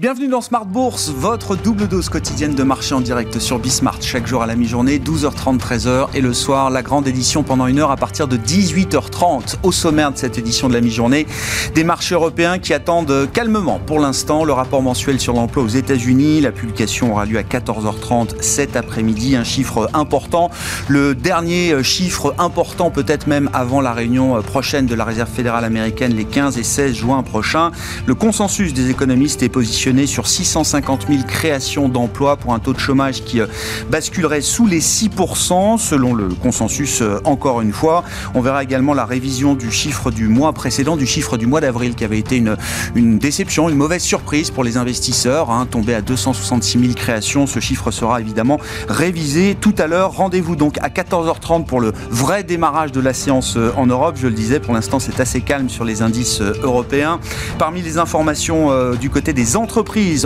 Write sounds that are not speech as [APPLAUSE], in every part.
Bienvenue dans Smart Bourse, votre double dose quotidienne de marché en direct sur Bismart. Chaque jour à la mi-journée, 12h30, 13h. Et le soir, la grande édition pendant une heure à partir de 18h30. Au sommaire de cette édition de la mi-journée, des marchés européens qui attendent calmement pour l'instant le rapport mensuel sur l'emploi aux États-Unis. La publication aura lieu à 14h30 cet après-midi. Un chiffre important. Le dernier chiffre important, peut-être même avant la réunion prochaine de la Réserve fédérale américaine les 15 et 16 juin prochains. Le consensus des économistes est positionné sur 650 000 créations d'emplois pour un taux de chômage qui euh, basculerait sous les 6% selon le consensus euh, encore une fois. On verra également la révision du chiffre du mois précédent, du chiffre du mois d'avril qui avait été une, une déception, une mauvaise surprise pour les investisseurs, hein, tombé à 266 000 créations. Ce chiffre sera évidemment révisé tout à l'heure. Rendez-vous donc à 14h30 pour le vrai démarrage de la séance euh, en Europe. Je le disais, pour l'instant c'est assez calme sur les indices européens. Parmi les informations du côté des entreprises,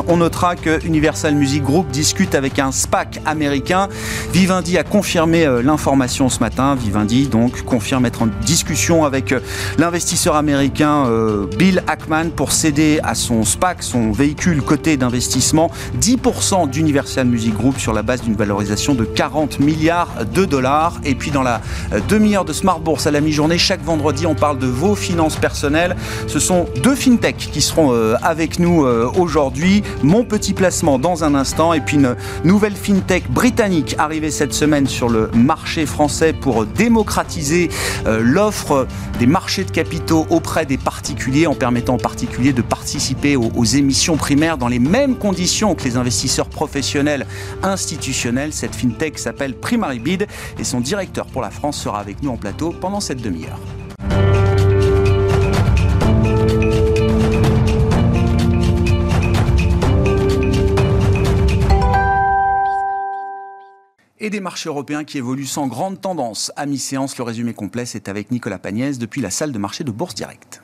on notera que Universal Music Group discute avec un SPAC américain. Vivendi a confirmé euh, l'information ce matin. Vivendi donc confirme être en discussion avec euh, l'investisseur américain euh, Bill Ackman pour céder à son SPAC, son véhicule coté d'investissement, 10% d'Universal Music Group sur la base d'une valorisation de 40 milliards de dollars. Et puis dans la demi-heure de Smart Bourse à la mi-journée, chaque vendredi, on parle de vos finances personnelles. Ce sont deux fintechs qui seront avec nous aujourd'hui aujourd'hui. Mon petit placement dans un instant et puis une nouvelle fintech britannique arrivée cette semaine sur le marché français pour démocratiser euh, l'offre des marchés de capitaux auprès des particuliers en permettant aux particuliers de participer aux, émissions primaires dans les mêmes conditions que les investisseurs professionnels institutionnels. Cette fintech s'appelle Primary Bid et son directeur pour la France sera avec nous en plateau pendant cette demi-heure. Des marchés européens qui évoluent sans grande tendance. À mi-séance, le résumé complet, c'est avec Nicolas Pagnès depuis la salle de marché de Bourse Direct.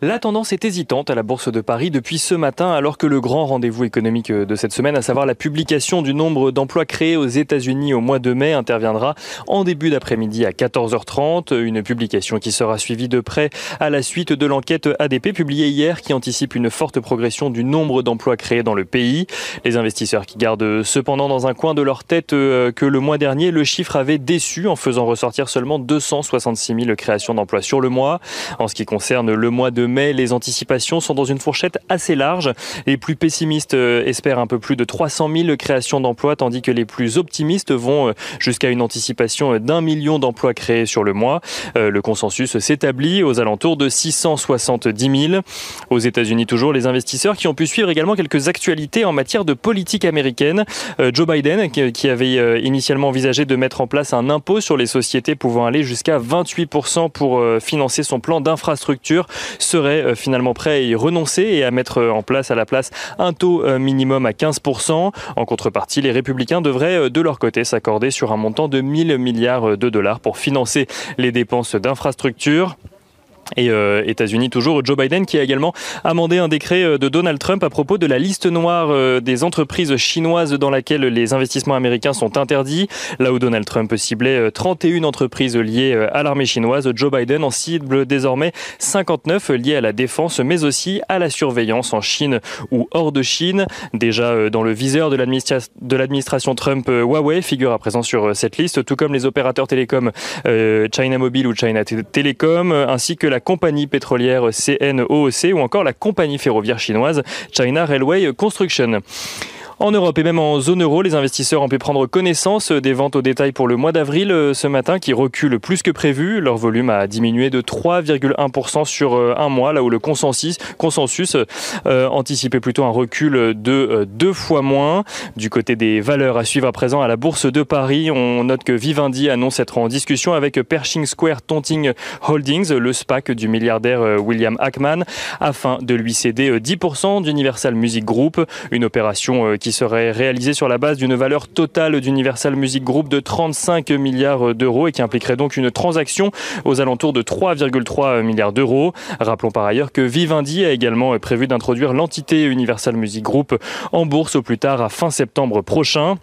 La tendance est hésitante à la Bourse de Paris depuis ce matin, alors que le grand rendez-vous économique de cette semaine, à savoir la publication du nombre d'emplois créés aux États-Unis au mois de mai, interviendra en début d'après-midi à 14h30. Une publication qui sera suivie de près à la suite de l'enquête ADP publiée hier qui anticipe une forte progression du nombre d'emplois créés dans le pays. Les investisseurs qui gardent cependant dans un coin de leur tête euh, que le mois dernier, le chiffre avait déçu en faisant ressortir seulement 266 000 créations d'emplois sur le mois. En ce qui concerne le mois de mai, les anticipations sont dans une fourchette assez large. Les plus pessimistes euh, espèrent un peu plus de 300 000 créations d'emplois, tandis que les plus optimistes vont euh, jusqu'à une anticipation d'un million d'emplois créés sur le mois. Euh, le consensus s'établit aux alentours de 670 000. Aux États-Unis toujours, les investisseurs qui ont pu suivre également quelques actualités en matière de politique américaine. Joe Biden, qui avait initialement envisagé de mettre en place un impôt sur les sociétés pouvant aller jusqu'à 28% pour financer son plan d'infrastructure, serait euh, finalement prêt à y renoncer et à mettre euh, en place à la place un taux euh, minimum à 15%. En contrepartie, les républicains devraient de leur côté s'accorder sur un montant de 1000 milliards de dollars pour financer les dépenses d'infrastructures. Et euh, États-Unis toujours, Joe Biden qui a également amendé un décret euh, de Donald Trump à propos de la liste noire euh, des entreprises chinoises dans laquelle les investissements américains sont interdits. Là où Donald Trump ciblait 31 entreprises liées à l'armée chinoise, Joe Biden en cible désormais 59 liées à la défense, mais aussi à la surveillance en Chine ou hors de Chine. Déjà dans le viseur de l'administration Trump, Huawei figure à présent sur cette liste, tout comme les opérateurs télécoms China Mobile ou China Telecom, ainsi que la compagnie pétrolière CNOOC ou encore la compagnie ferroviaire chinoise China Railway Construction. En Europe et même en zone euro, les investisseurs ont pu prendre connaissance des ventes au détail pour le mois d'avril euh, ce matin qui reculent plus que prévu. Leur volume a diminué de 3,1% sur euh, un mois, là où le consensus, consensus euh, anticipait plutôt un recul de deux fois moins. Du côté des valeurs à suivre à présent à la Bourse de Paris, on note que Vivendi annonce être en discussion avec Pershing Square Tonting Holdings, le SPAC du milliardaire William Ackman, afin de lui céder 10% d'Universal Music Group, une opération qui serait réalisé sur la base d'une valeur totale d'Universal Music Group de 35 milliards d'euros et qui impliquerait donc une transaction aux alentours de 3,3 milliards d'euros. Rappelons par ailleurs que Vivendi a également prévu d'introduire l'entité Universal Music Group en bourse au plus tard à fin septembre prochain.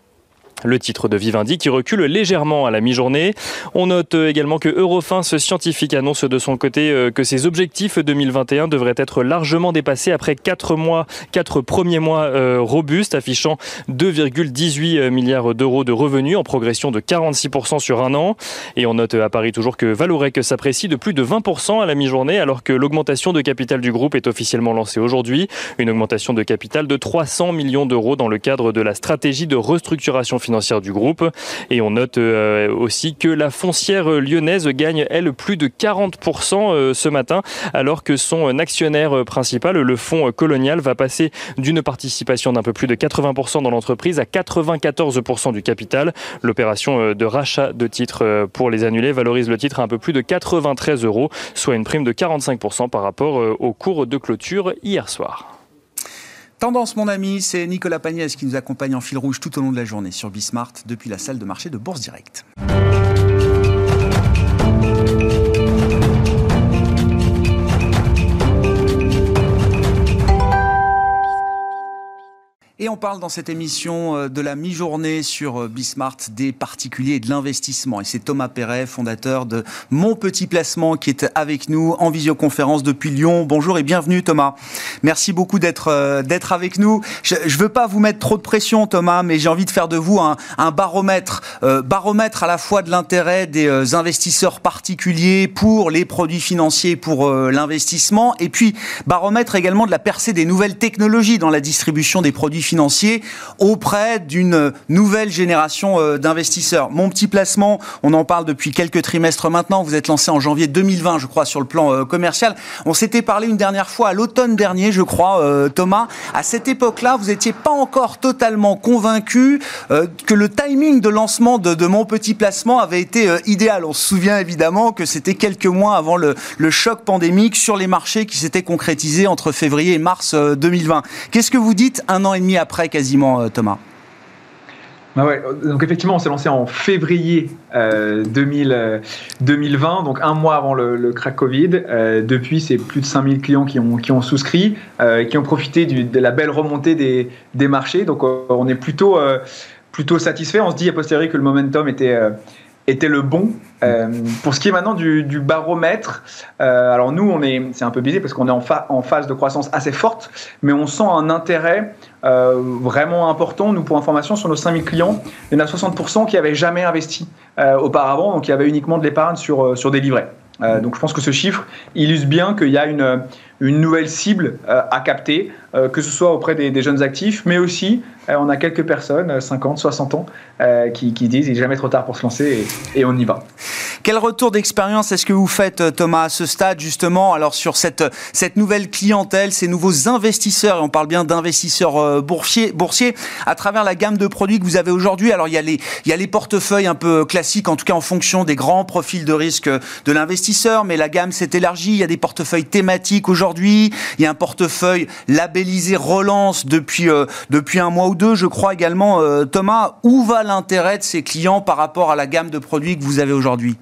Le titre de Vivendi qui recule légèrement à la mi-journée. On note également que Eurofins scientifique annonce de son côté euh, que ses objectifs 2021 devraient être largement dépassés après 4 mois, 4 premiers mois euh, robustes, affichant 2,18 milliards d'euros de revenus en progression de 46% sur un an. Et on note à Paris toujours que Valorec s'apprécie de plus de 20% à la mi-journée alors que l'augmentation de capital du groupe est officiellement lancée aujourd'hui. Une augmentation de capital de 300 millions d'euros dans le cadre de la stratégie de restructuration financière financière du groupe. Et on note euh, aussi que la foncière lyonnaise gagne, elle, plus de 40% euh, ce matin, alors que son actionnaire principal, le fonds colonial, va passer d'une participation d'un peu plus de 80% dans l'entreprise à 94% du capital. L'opération euh, de rachat de titres pour les annulés valorise le titre à un peu plus de 93 euros, soit une prime de 45% par rapport au cours de clôture hier soir. Tendance, mon ami, c'est Nicolas Pagnès qui nous accompagne en fil rouge tout au long de la journée sur Bismart depuis la salle de marché de Bourse Direct. Et on parle dans cette émission euh, de la mi-journée sur euh, Bismart des particuliers et de l'investissement. Et c'est Thomas Perret, fondateur de Mon Petit Placement, qui est avec nous en visioconférence depuis Lyon. Bonjour et bienvenue Thomas. Merci beaucoup d'être euh, d'être avec nous. Je ne veux pas vous mettre trop de pression Thomas, mais j'ai envie de faire de vous un, un baromètre. baromètre à la fois de l'intérêt des investisseurs particuliers pour les produits financiers, pour l'investissement, et puis baromètre également de la percée des nouvelles technologies dans la distribution des produits auprès d'une nouvelle génération euh, d'investisseurs. Mon petit placement, on en parle depuis quelques trimestres maintenant. Vous êtes lancé en janvier 2020, je crois, sur le plan euh, commercial. On s'était parlé une dernière fois à l'automne dernier, je crois, euh, Thomas. À cette époque-là, vous n'étiez pas encore totalement convaincu que le timing de lancement de, mon petit placement avait été idéal. On se souvient évidemment que c'était quelques mois avant le, le choc pandémique sur les marchés qui s'était concrétisé entre février et mars 2020. Qu'est-ce que vous dites un an et demi après quasiment, euh, Thomas. Bah ouais, donc effectivement, on s'est lancé en février 2000, 2020, euh, donc un mois avant le, crack Covid. Euh, depuis, c'est plus de 5000 clients qui ont, qui ont souscrit, qui ont profité de la belle remontée des, des marchés. Donc on est plutôt, plutôt satisfait. On se dit a posteriori que le momentum était était le bon. Euh, pour ce qui est maintenant du, baromètre, euh, alors nous, on est, c'est un peu bizarre parce qu'on est en, en, phase de croissance assez forte, mais on sent un intérêt euh, vraiment important. Nous, pour information, sur nos 5000 clients, il y en a 60% qui n'avaient jamais investi auparavant, donc il y avait uniquement de l'épargne sur, sur des livrets. donc je pense que ce chiffre illustre bien qu'il y a une, une nouvelle cible à capter, que ce soit auprès des, des jeunes actifs, mais aussi on a quelques personnes, 50, 60 ans, euh, qui, disent il n'est jamais trop tard pour se lancer et, on y va. Quel retour d'expérience est-ce que vous faites, euh, Thomas, à ce stade, justement, alors sur cette, cette nouvelle clientèle, ces nouveaux investisseurs, et on parle bien d'investisseurs euh, boursiers, boursiers, à travers la gamme de produits que vous avez aujourd'hui? Alors, il y, a les, il y a les portefeuilles un peu classiques, en tout cas en fonction des grands profils de risque de l'investisseur, mais la gamme s'est élargie. Il y a des portefeuilles thématiques aujourd'hui. Il y a un portefeuille labellisé relance depuis, depuis un mois ou deux, je crois également. Thomas, où va l'intérêt de ces clients par rapport à la gamme de produits que vous avez aujourd'hui?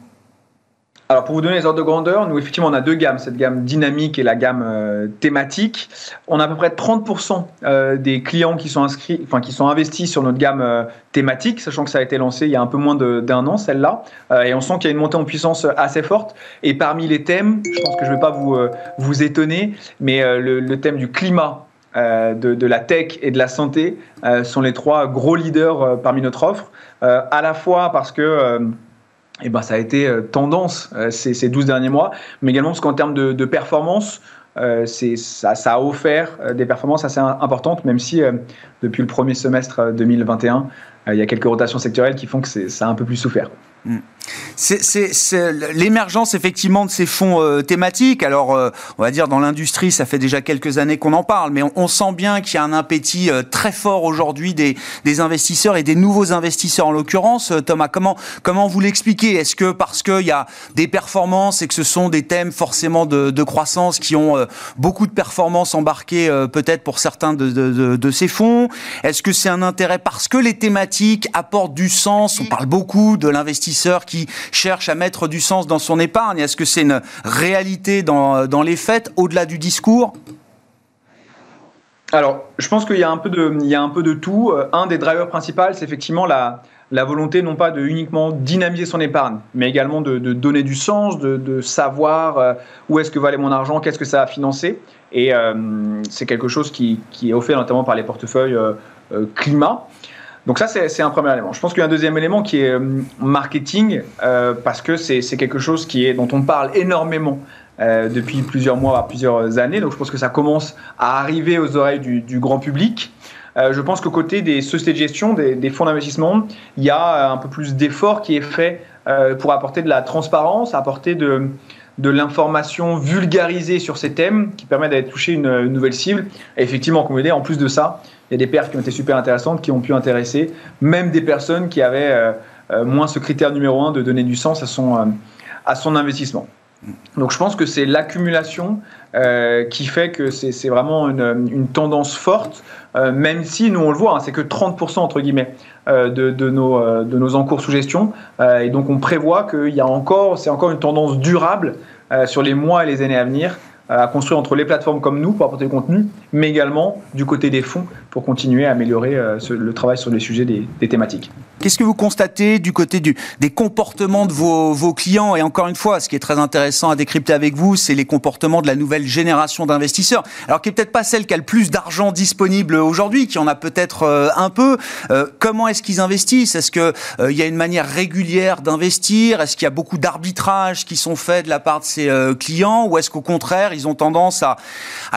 Alors pour vous donner les ordres de grandeur, nous effectivement on a deux gammes, cette gamme dynamique et la gamme euh, thématique. On a à peu près 30% euh, des clients qui sont inscrits, enfin qui sont investis sur notre gamme euh, thématique, sachant que ça a été lancé il y a un peu moins d'un an celle-là, et on sent qu'il y a une montée en puissance assez forte. Et parmi les thèmes, je pense que je ne vais pas vous vous étonner, mais le, thème du climat euh, de, la tech et de la santé sont les trois gros leaders parmi notre offre, à la fois parce que eh ben, ça a été tendance ces, ces 12 derniers mois, mais également parce qu'en termes de, performance, ça, ça, a offert des performances assez importantes, même si depuis le premier semestre 2021, il y a quelques rotations sectorielles qui font que ça a un peu plus souffert. Mm. C'est l'émergence effectivement de ces fonds euh, thématiques. Alors, euh, on va dire dans l'industrie, ça fait déjà quelques années qu'on en parle, mais on, sent bien qu'il y a un appétit euh, très fort aujourd'hui des, investisseurs et des nouveaux investisseurs en l'occurrence. Thomas, comment vous l'expliquez? Est-ce que parce qu'il y a des performances et que ce sont des thèmes forcément de, croissance qui ont beaucoup de performances embarquées peut-être pour certains de, de, ces fonds? Est-ce que c'est un intérêt parce que les thématiques apportent du sens? On parle beaucoup de qui cherche à mettre du sens dans son épargne Est-ce que c'est une réalité dans, dans les faits, au-delà du discours? Alors, je pense qu'il y, de, y a un peu de tout. Un des drivers principaux, c'est effectivement la, la volonté non pas de uniquement dynamiser son épargne, mais également de, donner du sens, de, savoir euh, où est-ce que va aller mon argent, qu'est-ce que ça a financé. Et euh, c'est quelque chose qui, est offert notamment par les portefeuilles euh, climat. Donc ça, c'est un premier élément. Je pense qu'il y a un deuxième élément qui est marketing, parce que c'est quelque chose qui est, dont on parle énormément depuis plusieurs mois, plusieurs années. Donc je pense que ça commence à arriver aux oreilles du grand public. Euh, je pense qu'au côté des sociétés de gestion, des, fonds d'investissement, il y a euh, un peu plus d'effort qui est fait euh, pour apporter de la transparence, apporter de, de l'information vulgarisée sur ces thèmes qui permet d'aller toucher une, nouvelle cible. Et effectivement, comme vous dit, en plus de ça, il y a des perfs qui ont été super intéressantes, qui ont pu intéresser même des personnes qui avaient moins ce critère numéro un de donner du sens à son, à son investissement. Donc je pense que c'est l'accumulation euh, qui fait que c'est vraiment une, tendance forte, euh, même si nous on le voit, hein, c'est que 30% entre guillemets euh, de, nos, de nos encours sous gestion, et donc on prévoit qu'il y a encore, c'est encore une tendance durable sur les mois et les années à venir à construire entre les plateformes comme nous pour apporter du contenu, mais également du côté des fonds pour continuer à améliorer euh, le travail sur les sujets des, thématiques. Qu'est-ce que vous constatez du côté des comportements de vos, clients? Et encore une fois, ce qui est très intéressant à décrypter avec vous, c'est les comportements de la nouvelle génération d'investisseurs. Alors qui est peut-être pas celle qui a le plus d'argent disponible aujourd'hui, qui en a peut-être euh, un peu. Euh, comment est-ce qu'ils investissent? Est-ce qu'il il y a une manière régulière d'investir? Est-ce qu'il y a beaucoup d'arbitrages qui sont faits de la part de ces clients? Ou est-ce qu'au contraire, ils ont tendance à,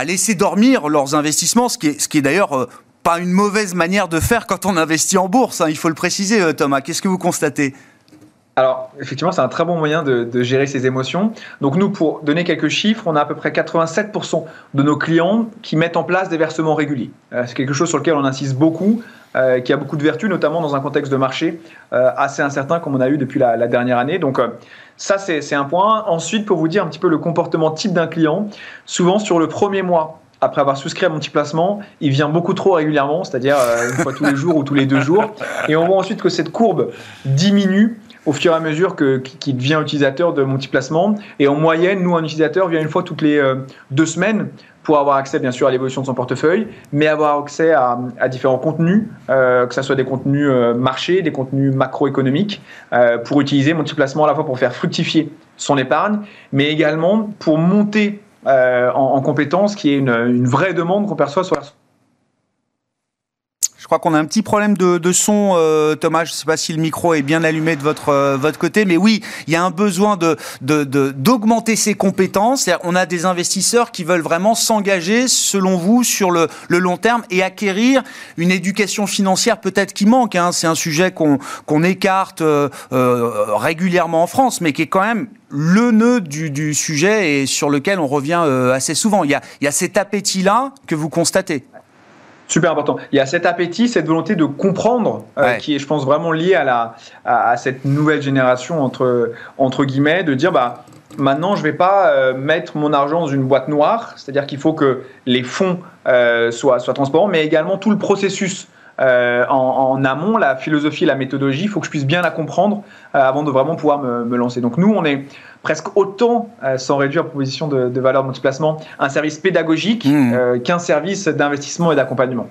laisser dormir leurs investissements, ce qui est, d'ailleurs euh, pas une mauvaise manière de faire quand on investit en bourse, hein, il faut le préciser euh, Thomas. Qu'est-ce que vous constatez? Alors, effectivement, c'est un très bon moyen de, gérer ses émotions. Donc, nous, pour donner quelques chiffres, on a à peu près 87% de nos clients qui mettent en place des versements réguliers. Euh, c'est quelque chose sur lequel on insiste beaucoup, qui a beaucoup de vertus, notamment dans un contexte de marché assez incertain comme on a eu depuis la dernière année. Donc, ça, c'est un point. Ensuite, pour vous dire un petit peu le comportement type d'un client, souvent sur le premier mois, après avoir souscrit à mon petit placement, il vient beaucoup trop régulièrement, c'est-à-dire euh, une fois tous les jours ou tous les deux jours. Et on voit ensuite que cette courbe diminue au fur et à mesure qu'il devient utilisateur de mon petit placement. Et en moyenne, nous, un utilisateur vient une fois toutes les euh, deux semaines pour avoir accès bien sûr à l'évolution de son portefeuille, mais avoir accès à, différents contenus, euh, que ce soit des contenus marchés, des contenus macroéconomiques, pour utiliser mon petit placement à la fois pour faire fructifier son épargne, mais également pour monter en, en compétences, qui est une, une vraie demande qu'on perçoit sur la crois qu'on a un petit problème de, son, euh, Thomas. Je ne sais pas si le micro est bien allumé de votre, euh, votre côté, mais oui, il y a un besoin de, d'augmenter ses compétences. On a des investisseurs qui veulent vraiment s'engager, selon vous, sur le, long terme et acquérir une éducation financière peut-être qui manque. Hein. C'est un sujet qu'on, qu'on écarte euh, régulièrement en France, mais qui est quand même le nœud du, sujet et sur lequel on revient assez souvent. Il y a, il y a cet appétit-là que vous constatez. Super important. Il y a cet appétit, cette volonté de comprendre, euh, qui est, je pense, vraiment lié à, la, à, cette nouvelle génération, entre, entre guillemets, de dire, bah, maintenant, je ne vais pas euh, mettre mon argent dans une boîte noire, c'est-à-dire qu'il faut que les fonds euh, soient, soient transparents, mais également tout le processus. En, en, amont, la philosophie, la méthodologie, il faut que je puisse bien la comprendre avant de vraiment pouvoir me, me lancer. Donc nous, on est, presque autant, euh, sans réduire la proposition de, valeur de multiplacement, un service pédagogique mmh. euh, qu'un service d'investissement et d'accompagnement.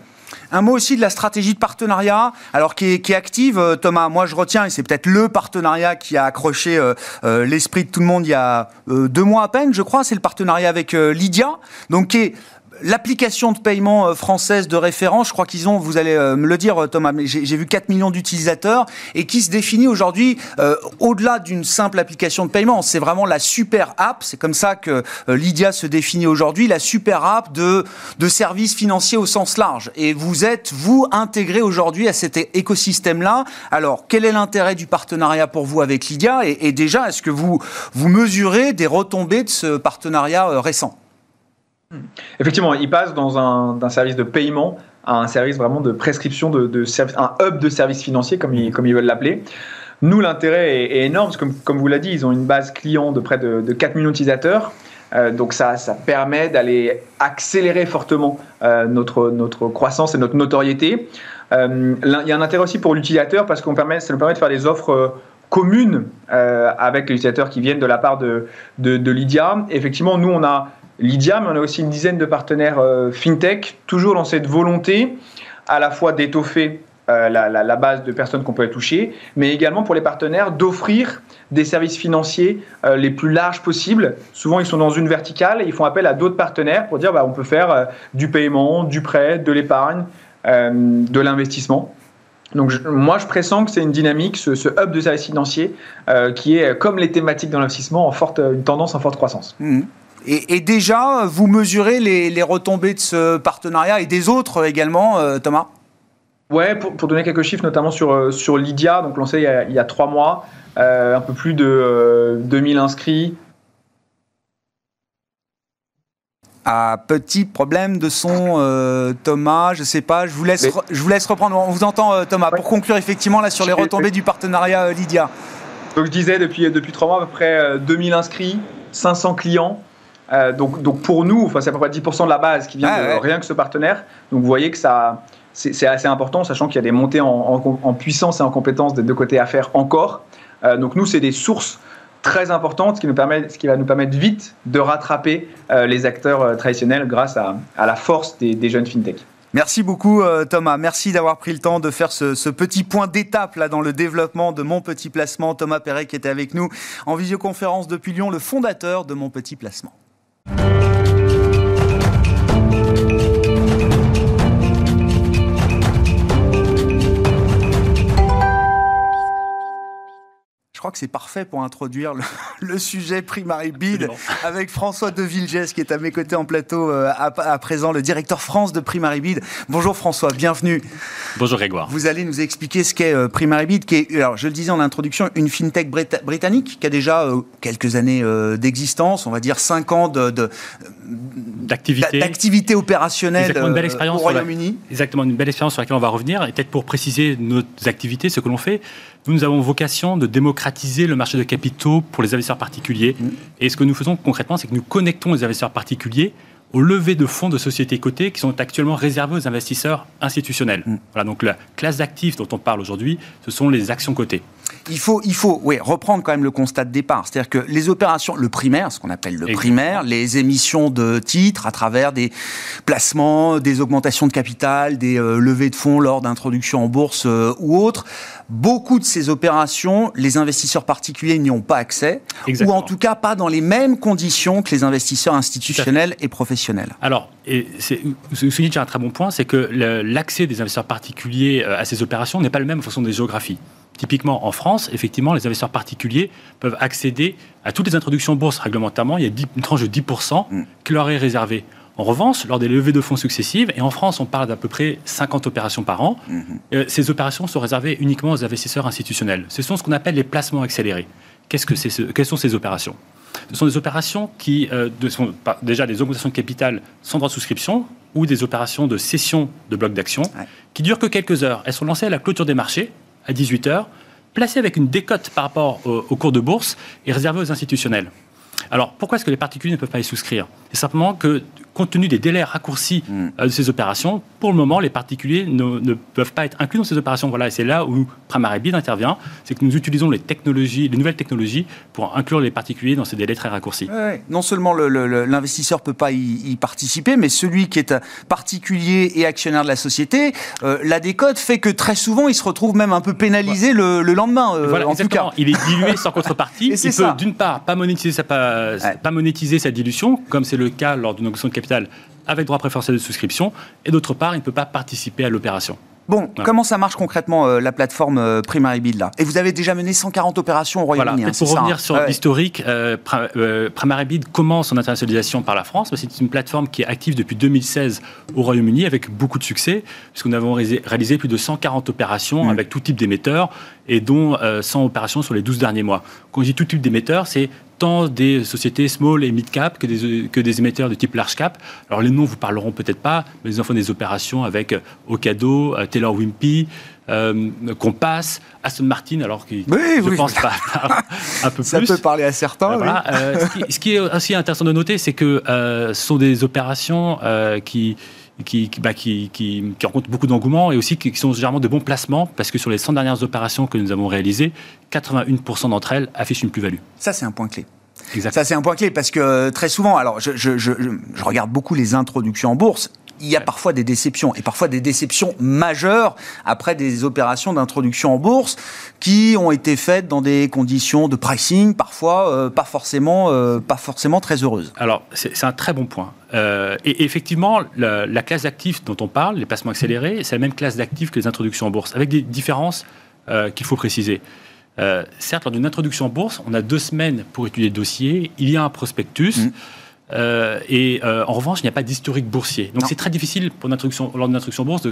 Un mot aussi de la stratégie de partenariat, alors qui est, active, euh, Thomas. Moi, je retiens, et c'est peut-être le partenariat qui a accroché l'esprit de tout le monde il y a deux mois à peine, je crois. C'est le partenariat avec Lydia, donc qui est l'application de paiement euh, française de référence, je crois qu'ils ont, vous allez euh, me le dire euh, Thomas, mais j'ai vu 4 millions d'utilisateurs et qui se définit aujourd'hui au-delà d'une simple application de paiement. C'est vraiment la super app, c'est comme ça que Lydia se définit aujourd'hui, la super app de, de services financiers au sens large. Et vous êtes, vous, intégré aujourd'hui à cet écosystème-là. Alors, quel est l'intérêt du partenariat pour vous avec Lydia? Et, et déjà, est-ce que vous, vous mesurez des retombées de ce partenariat récent? Effectivement, il passe dans un, service de paiement à un service vraiment de prescription, de, de un hub de services financiers, comme ils, veulent l'appeler. Nous, l'intérêt est, énorme, parce que comme, vous l'avez dit, ils ont une base client de près de, 4 millions d'utilisateurs. Euh, donc ça, ça permet d'aller accélérer fortement euh, notre, croissance et notre notoriété. Euh, il y a un intérêt aussi pour l'utilisateur parce qu'on permet, ça nous permet de faire des offres communes avec les utilisateurs qui viennent de la part de, de, de Lydia. effectivement, nous, on a Lydia, mais on a aussi une dizaine de partenaires fintech, toujours dans cette volonté à la fois d'étoffer la, la, base de personnes qu'on peut toucher, mais également pour les partenaires d'offrir des services financiers les plus larges possibles. Souvent, ils sont dans une verticale et ils font appel à d'autres partenaires pour dire bah, on peut faire du paiement, du prêt, de l'épargne, de l'investissement. Donc moi, je pressens que c'est une dynamique, ce, hub de services financiers, euh, qui est, comme les thématiques dans l'investissement, en une tendance en forte croissance. Mmh. Et, déjà, vous mesurez les, retombées de ce partenariat et des autres également, euh, Thomas? Ouais, pour, donner quelques chiffres, notamment sur, euh, sur Lydia, donc lancé il y a, il y a trois mois, un peu plus de 2000 inscrits, petit problème de son, euh, Thomas. Je sais pas. Je vous laisse, je vous laisse reprendre. On vous entend, euh, Thomas. Pour conclure effectivement là sur les retombées du partenariat euh, Lydia. Donc je disais depuis depuis trois mois à peu près 2000 inscrits, 500 clients. Donc, donc pour nous, enfin, c'est à peu près 10% de la base qui vient de rien que ce partenaire. Donc vous voyez que ça, c'est assez important, sachant qu'il y a des montées en, puissance et en compétences des deux côtés à faire encore. donc nous, c'est des sources très importante, ce qui, nous permet, ce qui va nous permettre vite de rattraper euh, les acteurs euh, traditionnels grâce à, la force des, jeunes fintech. Merci beaucoup euh, Thomas, merci d'avoir pris le temps de faire ce, petit point d'étape là dans le développement de Mon Petit Placement. Thomas Perret qui était avec nous en visioconférence depuis Lyon, le fondateur de Mon Petit Placement. Crois que c'est parfait pour introduire le, [LAUGHS] sujet Primary Bid avec François De Villegès qui est à mes côtés en plateau euh, à, présent, le directeur France de Primary Bid. Bonjour François, bienvenue. Bonjour Grégoire. Vous allez nous expliquer ce qu'est euh, Primary Bid, qui est, alors je le disais en introduction, une fintech britannique qui a déjà euh, quelques années d'existence, on va dire 5 ans de, d'activité opérationnelle une belle expérience au Royaume-Uni. Exactement, une belle expérience sur laquelle on va revenir. Et peut-être pour préciser nos activités, ce que l'on fait, nous, nous avons vocation de démocratiser le marché de capitaux pour les investisseurs particuliers. Mm. Et ce que nous faisons concrètement, c'est que nous connectons les investisseurs particuliers aux levées de fonds de sociétés cotées qui sont actuellement réservées aux investisseurs institutionnels. Mm. Voilà, donc la classe d'actifs dont on parle aujourd'hui, ce sont les actions cotées il faut, il faut oui, reprendre quand même le constat de départ. C'est-à-dire que les opérations, le primaire, ce qu'on appelle le primaire, les émissions de titres à travers des placements, des augmentations de capital, des euh, levées de fonds lors d'introduction en bourse euh, ou autres, beaucoup de ces opérations, les investisseurs particuliers n'y ont pas accès, ou en tout cas pas dans les mêmes conditions que les investisseurs institutionnels et professionnels. Alors, et vous soulignez un très bon point, c'est que l'accès des investisseurs particuliers euh, à ces opérations n'est pas le même en fonction des géographies. Typiquement, en France, effectivement, les investisseurs particuliers peuvent accéder à toutes les introductions bourse réglementairement. Il y a une tranche de 10% mm. qui leur est réservée. En revanche, lors des levées de fonds successives, et en France, on parle d'à peu près 50 opérations par an, mm-hmm. euh, ces opérations sont réservées uniquement aux investisseurs institutionnels. Ce sont ce qu'on appelle les placements accélérés. Qu'est-ce que quelles sont ces opérations? Ce sont des opérations qui euh, sont déjà des augmentations de capital sans droit de souscription ou des opérations de cession de blocs d'actions qui durent que quelques heures. Elles sont lancées à la clôture des marchés à 18h, placé avec une décote par rapport au, cours de bourse et réservé aux institutionnels. Alors, pourquoi est-ce que les particuliers ne peuvent pas y souscrire? C'est simplement que compte tenu des délais raccourcis mm. euh, de ces opérations, pour le moment, les particuliers ne, peuvent pas être inclus dans ces opérations. Voilà, et c'est là où Primary Bid intervient, c'est que nous utilisons les technologies, les nouvelles technologies pour inclure les particuliers dans ces délais très raccourcis. Non seulement l'investisseur ne peut pas y, participer, mais celui qui est particulier et actionnaire de la société, euh, la décote fait que très souvent, il se retrouve même un peu pénalisé le, lendemain. Euh, voilà, en tout cas. Il est dilué sans contrepartie. [LAUGHS] il peut d'une part pas monétiser sa, pas, pas monétiser sa dilution, comme c'est le cas lors d'une augmentation de capital avec droit préférentiel de souscription, et d'autre part, il ne peut pas participer à l'opération. Bon, comment ça marche concrètement euh, la plateforme euh, Primary Bid là? Et vous avez déjà mené 140 opérations au Royaume-Uni. Voilà, hein, pour revenir hein. sur l'historique, euh, euh, Primary Bid commence son internationalisation par la France. C'est une plateforme qui est active depuis 2016 au Royaume-Uni avec beaucoup de succès, puisque nous avons réalisé plus de 140 opérations mm. avec tout type d'émetteurs et dont 100 opérations sur les 12 derniers mois. Quand je dis tout type d'émetteurs, c'est tant des sociétés small et mid cap que des, que des émetteurs de type large cap. Alors les noms vous parleront peut-être pas, mais ils en font des opérations avec euh, Ocado, euh, Taylor Wimpey, euh, Compass, Aston Martin, alors que je pense pas un peu plus. [LAUGHS] Ça peut parler à certains. ce, qui, est aussi intéressant de noter, c'est que ce sont des opérations qui qui, bah, qui, qui, qui, rencontrent beaucoup d'engouement et aussi qui, sont généralement de bons placements parce que sur les 100 dernières opérations que nous avons réalisées, 81% d'entre elles affichent une plus-value. Ça, c'est un point clé. Ça, c'est un point clé parce que très souvent, alors je, je, je, je regarde beaucoup les introductions en bourse il y a parfois des déceptions, et parfois des déceptions majeures après des opérations d'introduction en bourse qui ont été faites dans des conditions de pricing parfois euh, pas, forcément, euh, pas forcément très heureuses. Alors, c'est un très bon point. Euh, et effectivement, la, la classe d'actifs dont on parle, les placements accélérés, c'est la même classe d'actifs que les introductions en bourse, avec des différences qu'il faut préciser. certes, lors d'une introduction en bourse, on a deux semaines pour étudier le dossier, il y a un prospectus. Mmh. Euh, et euh, en revanche, il n'y a pas d'historique boursier. Donc c'est très difficile pour lors d'une introduction bourse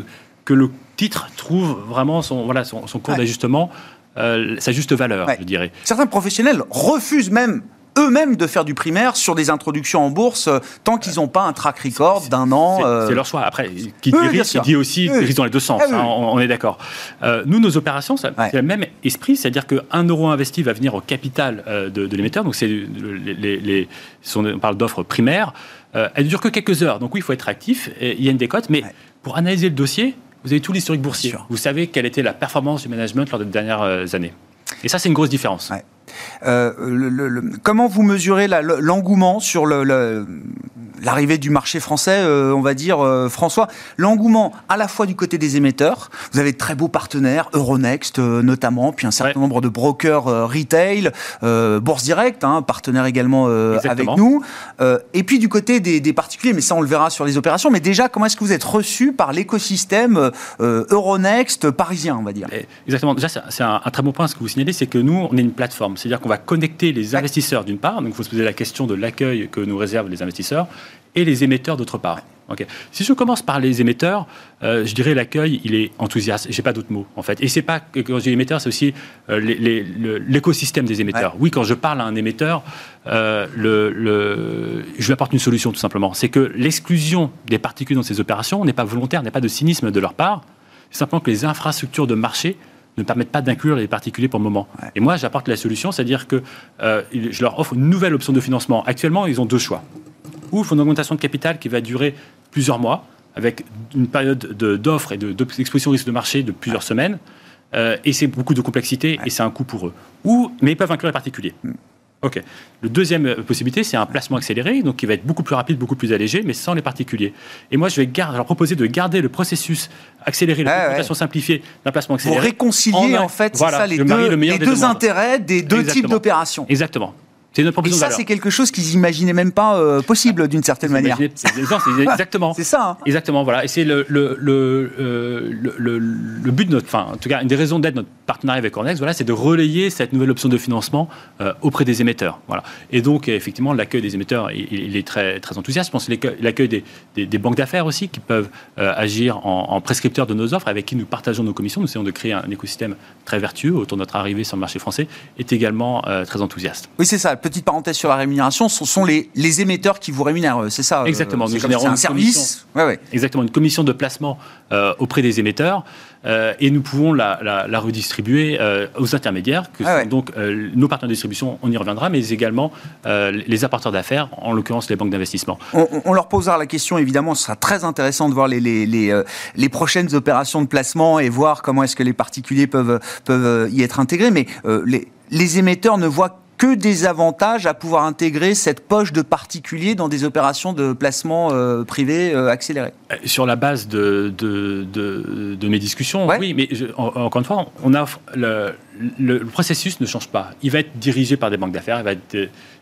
que le titre trouve vraiment son, voilà, son, cours d'ajustement, euh, sa juste valeur, je dirais. Certains professionnels refusent même eux-mêmes de faire du primaire sur des introductions en bourse euh, tant qu'ils n'ont pas un track record d'un an. C'est euh. leur choix. Après, qui dit risque, il dit aussi risque dans les deux sens. Ah hein, on, est d'accord. Euh, nous, nos opérations, c'est le même esprit, c'est-à-dire qu'un euro investi va venir au capital de, l'émetteur. Donc, c'est les, on parle d'offres primaires. elle ne dure que quelques heures. Donc, oui, il faut être actif. il y a une décote. Mais pour analyser le dossier, vous avez tout l'historique boursier. Vous savez quelle était la performance du management lors des dernières années. Et ça, c'est une grosse différence. Euh, comment vous mesurez l'engouement sur l'arrivée du marché français, euh, on va dire, euh, François? L'engouement à la fois du côté des émetteurs, vous avez de très beaux partenaires, Euronext notamment, puis un certain nombre de brokers retail, Bourse Direct, hein, partenaire également avec nous, et puis du côté des, particuliers, mais ça on le verra sur les opérations, mais déjà, comment est-ce que vous êtes reçu par l'écosystème Euronext parisien, on va dire? Exactement, déjà c'est un, un, très bon point ce que vous signalez, c'est que nous, on est une plateforme. C'est-à-dire qu'on va connecter les investisseurs d'une part, donc il faut se poser la question de l'accueil que nous réservent les investisseurs, et les émetteurs d'autre part. Si je commence par les émetteurs, euh, je dirais l'accueil, il est enthousiaste. J'ai pas d'autres mots en fait. Et c'est pas quand je dis émetteur, c'est aussi euh, l'écosystème des émetteurs. Oui, quand je parle à un émetteur, euh, le, je lui apporte une solution tout simplement. C'est que l'exclusion des particuliers dans ces opérations n'est pas volontaire, n'est pas de cynisme de leur part. C'est simplement que les infrastructures de marché ne permettent pas d'inclure les particuliers pour le moment. Et moi, j'apporte la solution, c'est-à-dire que euh, je leur offre une nouvelle option de financement. Actuellement, ils ont deux choix. Ou ils font une augmentation de capital qui va durer plusieurs mois, avec une période d'offres et d'exposition au risque de marché de plusieurs semaines. Euh, et c'est beaucoup de complexité et c'est un coût pour eux. Ou, mais ils peuvent inclure les particuliers. Ok. Le deuxième euh, possibilité, c'est un placement accéléré, donc qui va être beaucoup plus rapide, beaucoup plus allégé, mais sans les particuliers. Et moi, je vais leur proposer de garder le processus accéléré, la documentation simplifiée d'un placement accéléré. Pour réconcilier, en, fait, ça, les deux, les deux intérêts des deux types d'opérations. Exactement. C'est notre proposition. Et ça, c'est quelque chose qu'ils n'imaginaient même pas euh, possible d'une certaine manière. exactement. [LAUGHS] c'est ça. Hein. Exactement, voilà. Et c'est le, le, le, le, le but de notre, enfin, en tout cas, une des raisons d'être notre partenariat avec Ornex, voilà, c'est de relayer cette nouvelle option de financement euh, auprès des émetteurs. Voilà. Et donc, effectivement, l'accueil des émetteurs, il, est très, très enthousiaste. Je pense l'accueil des, des, banques d'affaires aussi, qui peuvent euh, agir en, en, prescripteurs de nos offres, avec qui nous partageons nos commissions. Nous essayons de créer un, écosystème très vertueux autour de notre arrivée sur le marché français, est également très enthousiaste. Oui, c'est ça petite parenthèse sur la rémunération, ce sont les, les émetteurs qui vous rémunèrent, c'est ça euh, Exactement. C'est un service. Exactement, une commission de placement euh, auprès des émetteurs. Euh, et nous pouvons la, la, redistribuer aux intermédiaires, que ah sont donc nos partenaires de distribution, on y reviendra, mais également les apporteurs d'affaires, en l'occurrence les banques d'investissement. On, leur posera la question, évidemment, ce sera très intéressant de voir les, les, les, les prochaines opérations de placement et voir comment est-ce que les particuliers peuvent, peuvent y être intégrés, mais les, les émetteurs ne voient que des avantages à pouvoir intégrer cette poche de particuliers dans des opérations de placement euh, privé euh, accélérées euh, Sur la base de, de, de, mes discussions, oui, mais encore une fois, on le, le, processus ne change pas. Il va être dirigé par des banques d'affaires,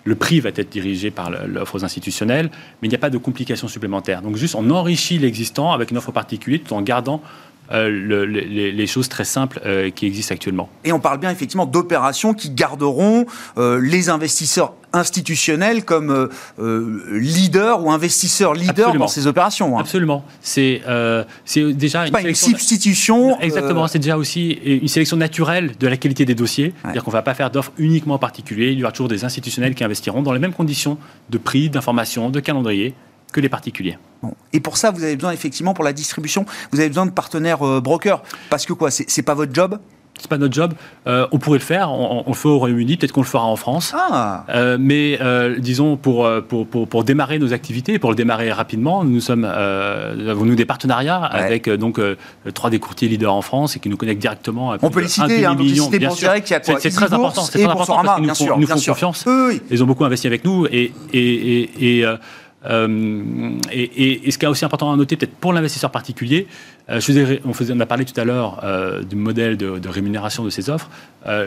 le prix va être dirigé par l'offre aux institutionnels, mais il n'y a pas de complications supplémentaires. Donc juste, on enrichit l'existant avec une offre particulière tout en gardant euh, les, choses très simples euh, qui existent actuellement. Et on parle bien effectivement d'opérations qui garderont euh, les investisseurs institutionnels comme leaders ou investisseurs leaders dans ces opérations. Hein. Absolument. C'est déjà une, pas une substitution. Exactement. C'est déjà aussi une sélection naturelle de la qualité des dossiers. C'est-à-dire qu'on ne va pas faire d'offres uniquement particuliers. Il y aura toujours des institutionnels qui investiront dans les mêmes conditions de prix, d'information, de calendrier que les particuliers. Et pour ça, vous avez besoin effectivement pour la distribution, vous avez besoin de partenaires euh, brokers. Parce que quoi, c'est pas votre job? C'est pas notre job. Euh, on pourrait le faire, on, le fait au Royaume-Uni, peut-être qu'on le fera en France. Ah. Euh, mais euh, disons, pour pour, pour, pour, démarrer nos activités, pour le démarrer rapidement, nous sommes, avons nous des partenariats avec donc trois des courtiers leaders en France et qui nous connectent directement. À on peut les citer, hein, millions, bien sûr. C'est très important, c'est très important parce qu'ils nous, font, nous font confiance. Ils ont beaucoup investi avec nous et, et, et, et euh, et, ce qui est aussi important à noter, peut-être pour l'investisseur particulier, euh, je on, faisait, on, a parlé tout à l'heure euh, du modèle de, rémunération de ces offres.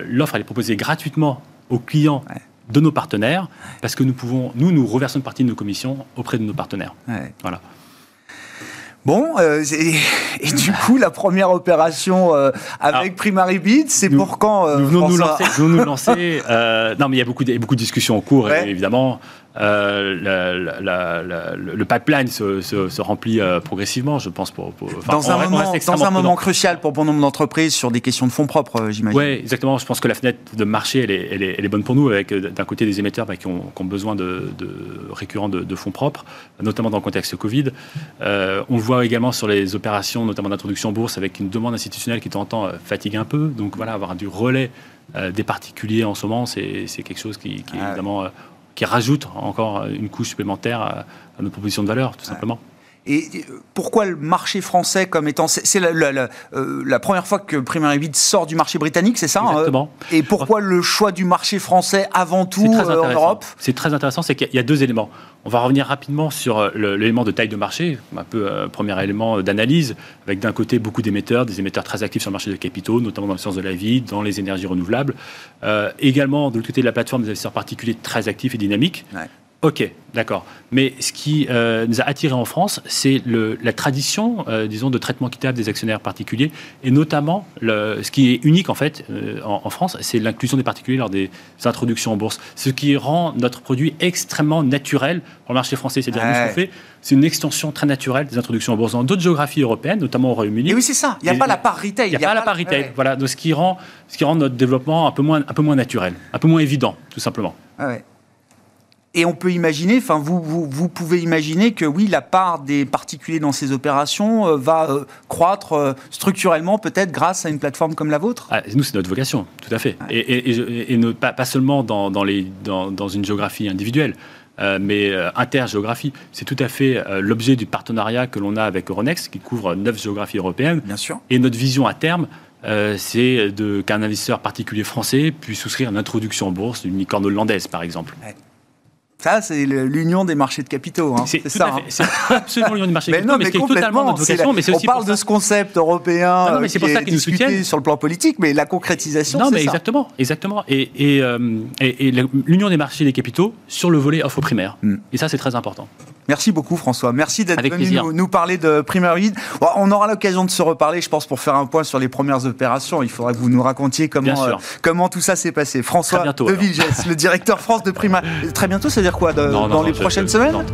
L'offre, elle est proposée gratuitement aux clients. de nos partenaires, parce que nous pouvons, nous, nous reversons une partie de nos commissions auprès de nos partenaires. Voilà. Bon, [LAUGHS] et, du coup, la première opération avec Primary Bid, c'est pour quand Nous venons nous lancer. Nous nous lancer non, mais il y a beaucoup de, beaucoup de discussions en cours, évidemment. Euh, le pipeline se, remplit euh, progressivement, je pense. Pour, dans, un moment, dans un moment, crucial pour bon nombre d'entreprises sur des questions de fonds propres, euh, j'imagine. Oui, exactement. Je pense que la fenêtre de marché, elle est, elle est, bonne pour nous, avec d'un côté des émetteurs bah, qui, ont, besoin de, récurrents de, fonds propres, notamment dans le contexte Covid. on le voit également sur les opérations, notamment d'introduction en bourse, avec une demande institutionnelle qui, de temps en temps, fatigue un peu. Donc voilà, avoir du relais des particuliers en ce moment, c'est quelque chose qui, qui ah évidemment qui rajoute encore une couche supplémentaire à, nos propositions de valeur, tout simplement. Et pourquoi le marché français comme étant... C'est la, euh, la, première fois que Premier Bid sort du marché britannique, c'est ça hein, Exactement. et pourquoi le choix du marché français avant tout euh, en Europe? C'est très intéressant, c'est qu'il y a deux éléments. On va revenir rapidement sur euh, l'élément de taille de marché, un peu premier élément d'analyse, avec d'un côté beaucoup d'émetteurs, des émetteurs très actifs sur le marché de capitaux, notamment dans le sens de la vie, dans les énergies renouvelables. également, de l'autre côté de la plateforme, des investisseurs particuliers très actifs et dynamiques. Ok, d'accord. Mais ce qui euh, nous a attiré en France, c'est la tradition, euh, disons, de traitement équitable des actionnaires particuliers, et notamment le, ce qui est unique en fait euh, en, France, c'est l'inclusion des particuliers lors des introductions en bourse, ce qui rend notre produit extrêmement naturel pour le marché français. C'est-à-dire ce qu'on fait, c'est une extension très naturelle des introductions en bourse dans d'autres géographies européennes, notamment au Royaume-Uni. Et oui, c'est ça. Il n'y a pas la part retail. Il n'y a, pas la part retail. Voilà, donc ce qui rend, ce qui rend notre développement un peu moins, un peu moins naturel, un peu moins évident, tout simplement. Ouais. Et on peut imaginer, enfin vous, vous, pouvez imaginer que oui, la part des particuliers dans ces opérations euh, va euh, croître euh, structurellement peut-être grâce à une plateforme comme la vôtre ah, Nous, c'est notre vocation, tout à fait. Et, ne, pas, pas, seulement dans, dans, les, dans, dans, une géographie individuelle. mais intergéographie. C'est tout à fait l'objet du partenariat que l'on a avec Euronext, qui couvre neuf géographies européennes. Bien sûr. Et notre vision à terme, c'est qu'un investisseur particulier français puisse souscrire une introduction en bourse d'une licorne hollandaise, par exemple. Ça, c'est l'union des marchés de capitaux. Hein. C'est ça. Hein. C'est absolument l'union des marchés [LAUGHS] de capitaux, mais, c'est totalement notre vocation. Mais on parle de ce concept européen non, mais c'est pour ça qu'ils nous soutiennent sur le plan politique, mais la concrétisation, Non, mais exactement, exactement. Et, et, euh, et, l'union des marchés des capitaux sur le volet offre primaire. Hmm. Et ça, c'est très important. Merci beaucoup François. Merci d'être venu nous, parler de Primary on aura l'occasion de se reparler, je pense, pour faire un point sur les premières opérations. Il faudra que vous nous racontiez comment, euh, comment tout ça s'est passé. François bientôt, de Villegès, le directeur France de Primary. [LAUGHS] Très bientôt, c'est-à-dire quoi Dans les prochaines semaines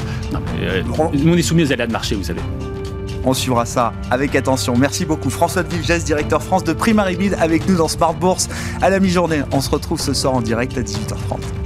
euh, on... est soumis aux aléas de marché, vous savez. On suivra ça avec attention. Merci beaucoup. François de Villegès, directeur France de Primary Bid, avec nous dans Smart Bourse à la mi-journée. On se retrouve ce soir en direct à 18h30.